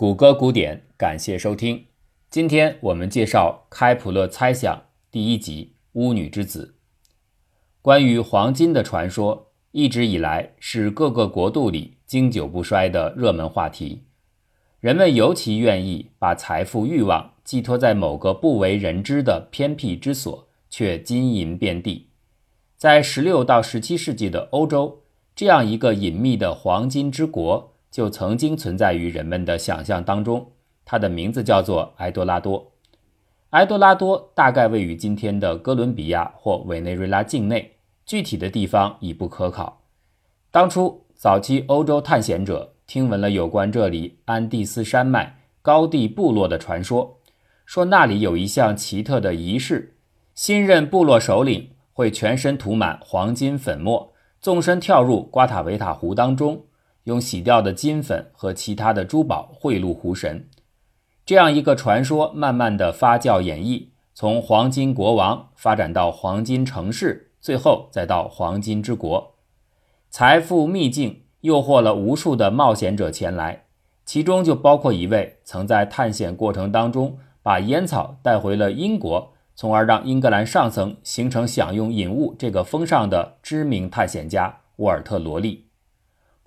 谷歌古典，感谢收听。今天我们介绍开普勒猜想第一集《巫女之子》。关于黄金的传说，一直以来是各个国度里经久不衰的热门话题。人们尤其愿意把财富欲望寄托在某个不为人知的偏僻之所，却金银遍地。在16到17世纪的欧洲，这样一个隐秘的黄金之国就曾经存在于人们的想象当中。它的名字叫做埃多拉多。埃多拉多大概位于今天的哥伦比亚或委内瑞拉境内，具体的地方已不可考。当初早期欧洲探险者听闻了有关这里安第斯山脉高地部落的传说，说那里有一项奇特的仪式，新任部落首领会全身涂满黄金粉末，纵身跳入瓜塔维塔湖当中，用洗掉的金粉和其他的珠宝贿赂湖神。这样一个传说，慢慢的发酵演绎，从黄金国王发展到黄金城市，最后再到黄金之国。财富秘境诱惑了无数的冒险者前来，其中就包括一位曾在探险过程当中把烟草带回了英国，从而让英格兰上层形成享用饮物这个风尚的知名探险家沃尔特·罗利。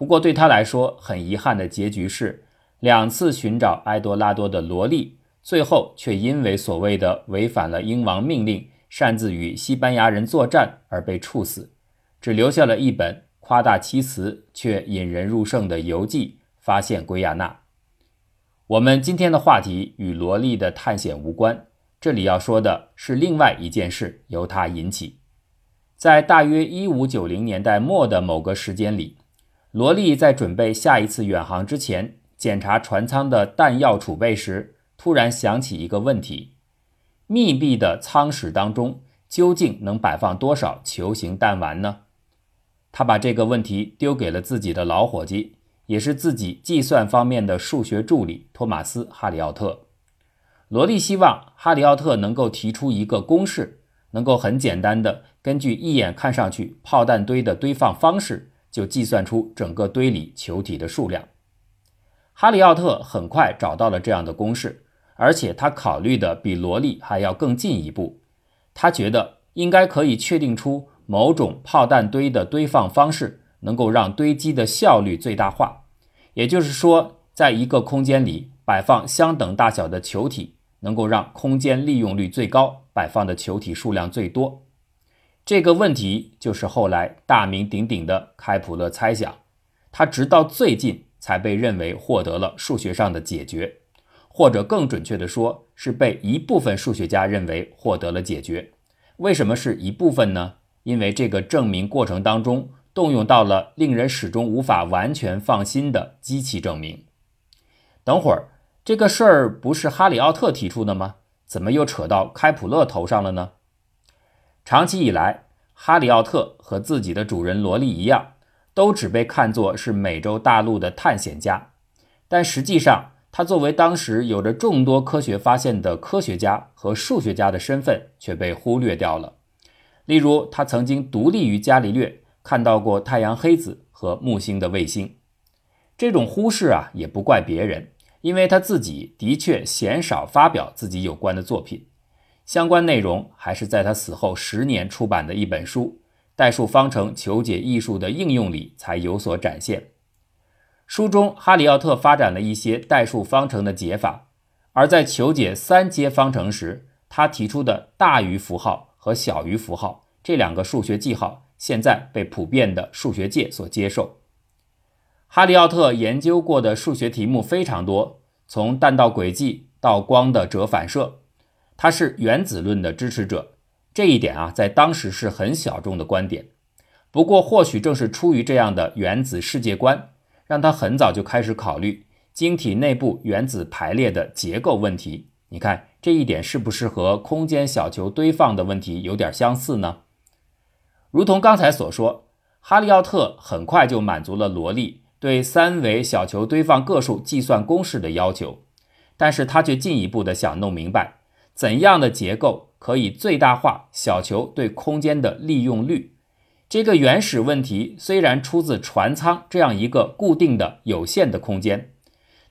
不过对他来说，很遗憾的结局是。两次寻找埃多拉多的罗莉，最后却因为所谓的违反了英王命令，擅自与西班牙人作战而被处死，只留下了一本夸大其词却引人入胜的游记《发现圭亚那》。我们今天的话题与罗莉的探险无关，这里要说的是另外一件事由它引起。在大约一五九零年代末的某个时间里，罗莉在准备下一次远航之前。检查船舱的弹药储备时，突然想起一个问题：密闭的舱室当中究竟能摆放多少球形弹丸呢？他把这个问题丢给了自己的老伙计，也是自己计算方面的数学助理托马斯·哈里奥特。罗莉希望哈里奥特能够提出一个公式，能够很简单的根据一眼看上去炮弹堆的堆放方式，就计算出整个堆里球体的数量。哈里奥特很快找到了这样的公式，而且他考虑的比罗莉还要更进一步。他觉得应该可以确定出某种炮弹堆的堆放方式能够让堆积的效率最大化，也就是说，在一个空间里摆放相等大小的球体，能够让空间利用率最高，摆放的球体数量最多。这个问题就是后来大名鼎鼎的开普勒猜想。他直到最近。才被认为获得了数学上的解决，或者更准确的说，是被一部分数学家认为获得了解决。为什么是一部分呢？因为这个证明过程当中动用到了令人始终无法完全放心的机器证明。等会儿，这个事儿不是哈里奥特提出的吗？怎么又扯到开普勒头上了呢？长期以来，哈里奥特和自己的主人罗莉一样。都只被看作是美洲大陆的探险家，但实际上，他作为当时有着众多科学发现的科学家和数学家的身份却被忽略掉了。例如，他曾经独立于伽利略看到过太阳黑子和木星的卫星。这种忽视啊，也不怪别人，因为他自己的确鲜少发表自己有关的作品，相关内容还是在他死后十年出版的一本书。代数方程求解艺术的应用里才有所展现。书中，哈里奥特发展了一些代数方程的解法，而在求解三阶方程时，他提出的大于符号和小于符号这两个数学记号，现在被普遍的数学界所接受。哈里奥特研究过的数学题目非常多，从弹道轨迹到光的折反射，他是原子论的支持者。这一点啊，在当时是很小众的观点。不过，或许正是出于这样的原子世界观，让他很早就开始考虑晶体内部原子排列的结构问题。你看，这一点是不是和空间小球堆放的问题有点相似呢？如同刚才所说，哈利奥特很快就满足了罗莉对三维小球堆放个数计算公式的要求，但是他却进一步的想弄明白怎样的结构。可以最大化小球对空间的利用率。这个原始问题虽然出自船舱这样一个固定的有限的空间，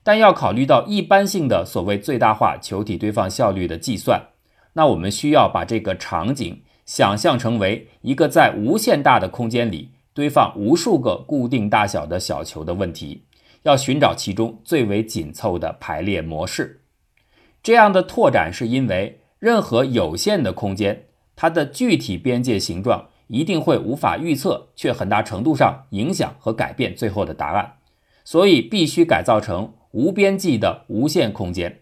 但要考虑到一般性的所谓最大化球体堆放效率的计算，那我们需要把这个场景想象成为一个在无限大的空间里堆放无数个固定大小的小球的问题，要寻找其中最为紧凑的排列模式。这样的拓展是因为任何有限的空间，它的具体边界形状一定会无法预测，却很大程度上影响和改变最后的答案，所以必须改造成。无边际的无限空间，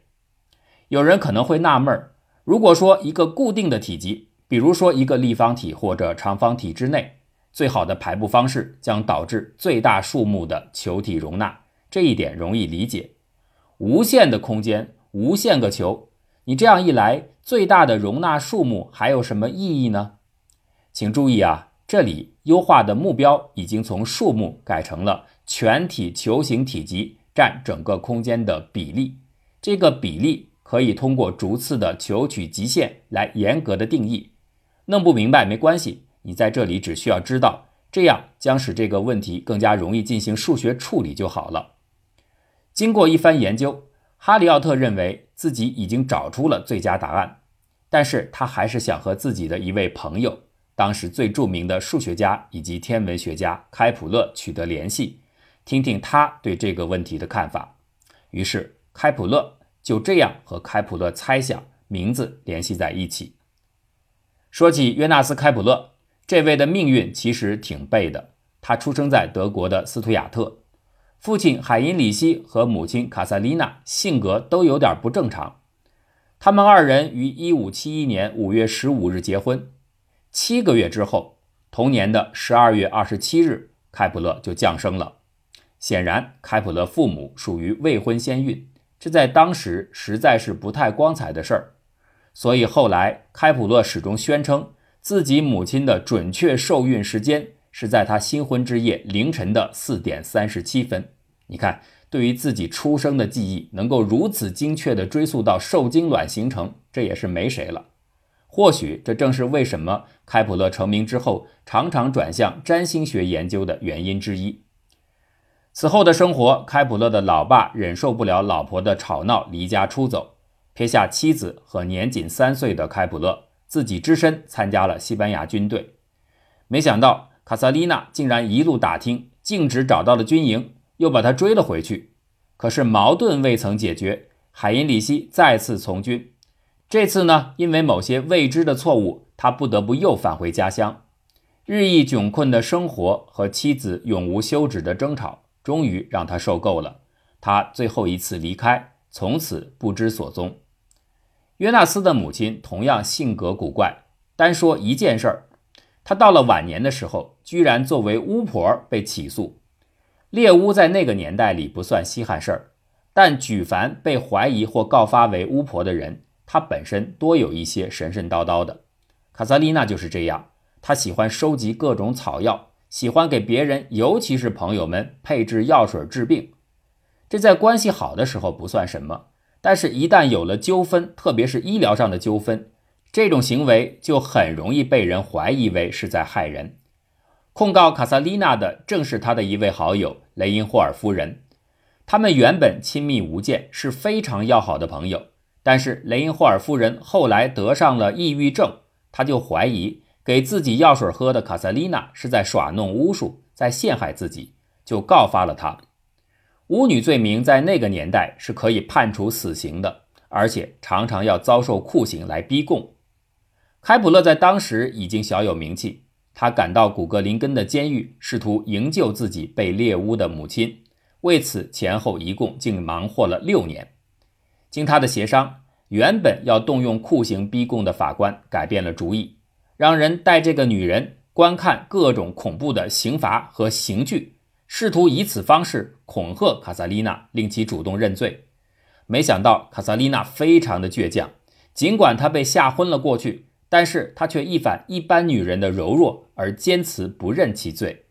有人可能会纳闷儿：如果说一个固定的体积，比如说一个立方体或者长方体之内，最好的排布方式将导致最大数目的球体容纳，这一点容易理解。无限的空间，无限个球，你这样一来，最大的容纳数目还有什么意义呢？请注意啊，这里优化的目标已经从数目改成了全体球形体积。占整个空间的比例，这个比例可以通过逐次的求取极限来严格的定义。弄不明白没关系，你在这里只需要知道，这样将使这个问题更加容易进行数学处理就好了。经过一番研究，哈里奥特认为自己已经找出了最佳答案，但是他还是想和自己的一位朋友，当时最著名的数学家以及天文学家开普勒取得联系。听听他对这个问题的看法。于是，开普勒就这样和开普勒猜想名字联系在一起。说起约纳斯·开普勒，这位的命运其实挺背的。他出生在德国的斯图亚特，父亲海因里希和母亲卡萨琳娜性格都有点不正常。他们二人于1571年5月15日结婚，七个月之后，同年的12月27日，开普勒就降生了。显然，开普勒父母属于未婚先孕，这在当时实在是不太光彩的事儿。所以后来，开普勒始终宣称自己母亲的准确受孕时间是在他新婚之夜凌晨的四点三十七分。你看，对于自己出生的记忆能够如此精确地追溯到受精卵形成，这也是没谁了。或许这正是为什么开普勒成名之后常常转向占星学研究的原因之一。此后的生活，开普勒的老爸忍受不了老婆的吵闹，离家出走，撇下妻子和年仅三岁的开普勒，自己只身参加了西班牙军队。没想到卡萨丽娜竟然一路打听，径直找到了军营，又把他追了回去。可是矛盾未曾解决，海因里希再次从军。这次呢，因为某些未知的错误，他不得不又返回家乡。日益窘困的生活和妻子永无休止的争吵。终于让他受够了，他最后一次离开，从此不知所踪。约纳斯的母亲同样性格古怪，单说一件事儿，他到了晚年的时候，居然作为巫婆被起诉。猎巫在那个年代里不算稀罕事儿，但举凡被怀疑或告发为巫婆的人，他本身多有一些神神叨叨的。卡萨琳娜就是这样，她喜欢收集各种草药。喜欢给别人，尤其是朋友们配制药水治病，这在关系好的时候不算什么，但是，一旦有了纠纷，特别是医疗上的纠纷，这种行为就很容易被人怀疑为是在害人。控告卡萨丽娜的正是他的一位好友雷因霍尔夫人，他们原本亲密无间，是非常要好的朋友，但是雷因霍尔夫人后来得上了抑郁症，他就怀疑。给自己药水喝的卡萨丽娜是在耍弄巫术，在陷害自己，就告发了她。巫女罪名在那个年代是可以判处死刑的，而且常常要遭受酷刑来逼供。开普勒在当时已经小有名气，他赶到古格林根的监狱，试图营救自己被猎巫的母亲，为此前后一共竟忙活了六年。经他的协商，原本要动用酷刑逼供的法官改变了主意。让人带这个女人观看各种恐怖的刑罚和刑具，试图以此方式恐吓卡萨丽娜，令其主动认罪。没想到卡萨丽娜非常的倔强，尽管她被吓昏了过去，但是她却一反一般女人的柔弱，而坚持不认其罪，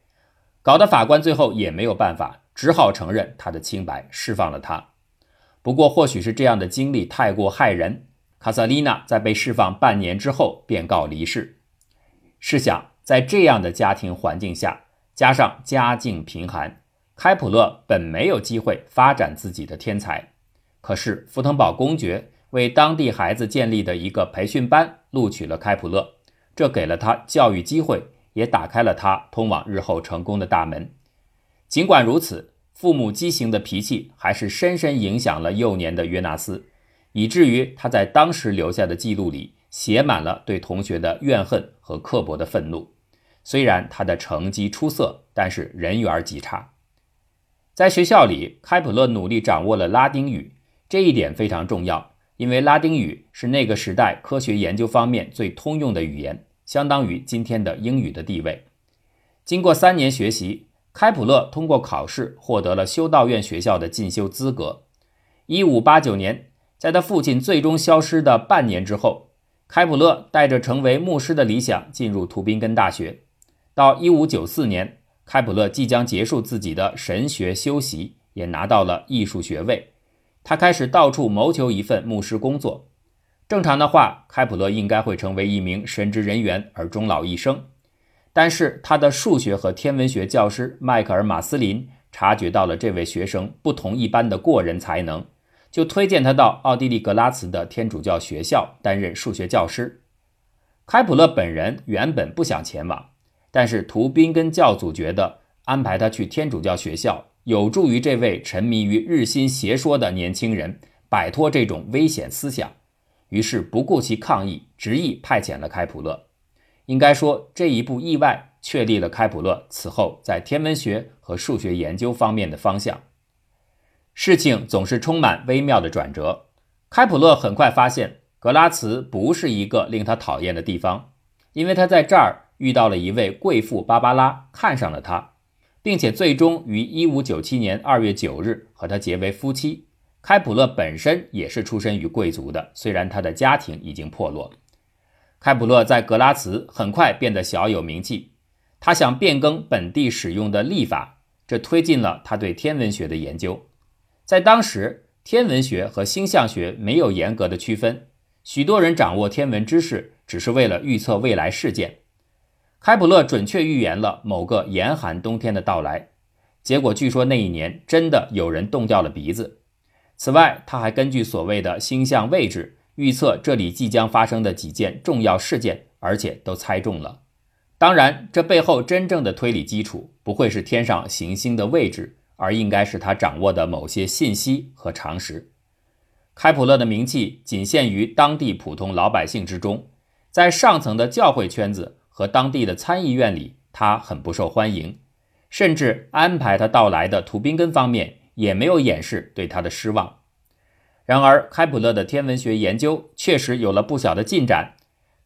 搞得法官最后也没有办法，只好承认她的清白，释放了她。不过，或许是这样的经历太过害人，卡萨琳娜在被释放半年之后便告离世。试想，在这样的家庭环境下，加上家境贫寒，开普勒本没有机会发展自己的天才，可是福腾堡公爵为当地孩子建立的一个培训班录取了开普勒，这给了他教育机会，也打开了他通往日后成功的大门。尽管如此，父母畸形的脾气还是深深影响了幼年的约纳斯，以至于他在当时留下的记录里写满了对同学的怨恨和刻薄的愤怒。虽然他的成绩出色，但是人缘极差。在学校里，开普勒努力掌握了拉丁语，这一点非常重要，因为拉丁语是那个时代科学研究方面最通用的语言，相当于今天的英语的地位。经过三年学习，开普勒通过考试获得了修道院学校的进修资格。一五八九年，在他父亲最终消失的半年之后，开普勒带着成为牧师的理想进入图宾根大学。到一五九四年，开普勒即将结束自己的神学修习，也拿到了艺术学位。他开始到处谋求一份牧师工作。正常的话，开普勒应该会成为一名神职人员而终老一生。但是，他的数学和天文学教师迈克尔·马斯林察觉到了这位学生不同一般的过人才能，就推荐他到奥地利格拉茨的天主教学校担任数学教师。开普勒本人原本不想前往。但是图宾根教祖觉得安排他去天主教学校有助于这位沉迷于日心邪说的年轻人摆脱这种危险思想，于是不顾其抗议，执意派遣了开普勒。应该说，这一步意外确立了开普勒此后在天文学和数学研究方面的方向。事情总是充满微妙的转折。开普勒很快发现，格拉茨不是一个令他讨厌的地方，因为他在这儿。遇到了一位贵妇芭芭拉，看上了他，并且最终于一五九七年二月九日和他结为夫妻。开普勒本身也是出身于贵族的，虽然他的家庭已经破落。开普勒在格拉茨很快变得小有名气，他想变更本地使用的历法，这推进了他对天文学的研究。在当时，天文学和星象学没有严格的区分，许多人掌握天文知识只是为了预测未来事件。开普勒准确预言了某个严寒冬天的到来，结果据说那一年真的有人冻掉了鼻子。此外，他还根据所谓的星象位置预测这里即将发生的几件重要事件，而且都猜中了。当然，这背后真正的推理基础不会是天上行星的位置，而应该是他掌握的某些信息和常识。开普勒的名气仅限于当地普通老百姓之中，在上层的教会圈子。和当地的参议院里，他很不受欢迎，甚至安排他到来的图宾根方面也没有掩饰对他的失望。然而，开普勒的天文学研究确实有了不小的进展。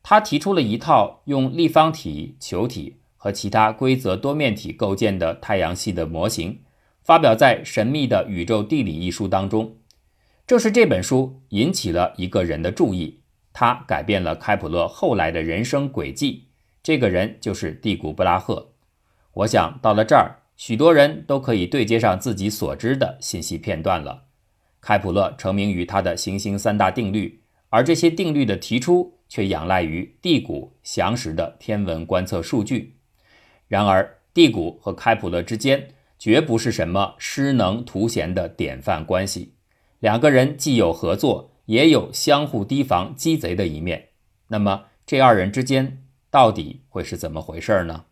他提出了一套用立方体、球体和其他规则多面体构建的太阳系的模型，发表在《神秘的宇宙地理》一书当中。正是这本书引起了一个人的注意，他改变了开普勒后来的人生轨迹。这个人就是蒂古布拉赫。我想到了这儿，许多人都可以对接上自己所知的信息片段了。开普勒成名于他的行星三大定律，而这些定律的提出却仰赖于地谷详实的天文观测数据。然而，地谷和开普勒之间绝不是什么失能图贤的典范关系。两个人既有合作，也有相互提防鸡贼的一面。那么，这二人之间？到底会是怎么回事呢？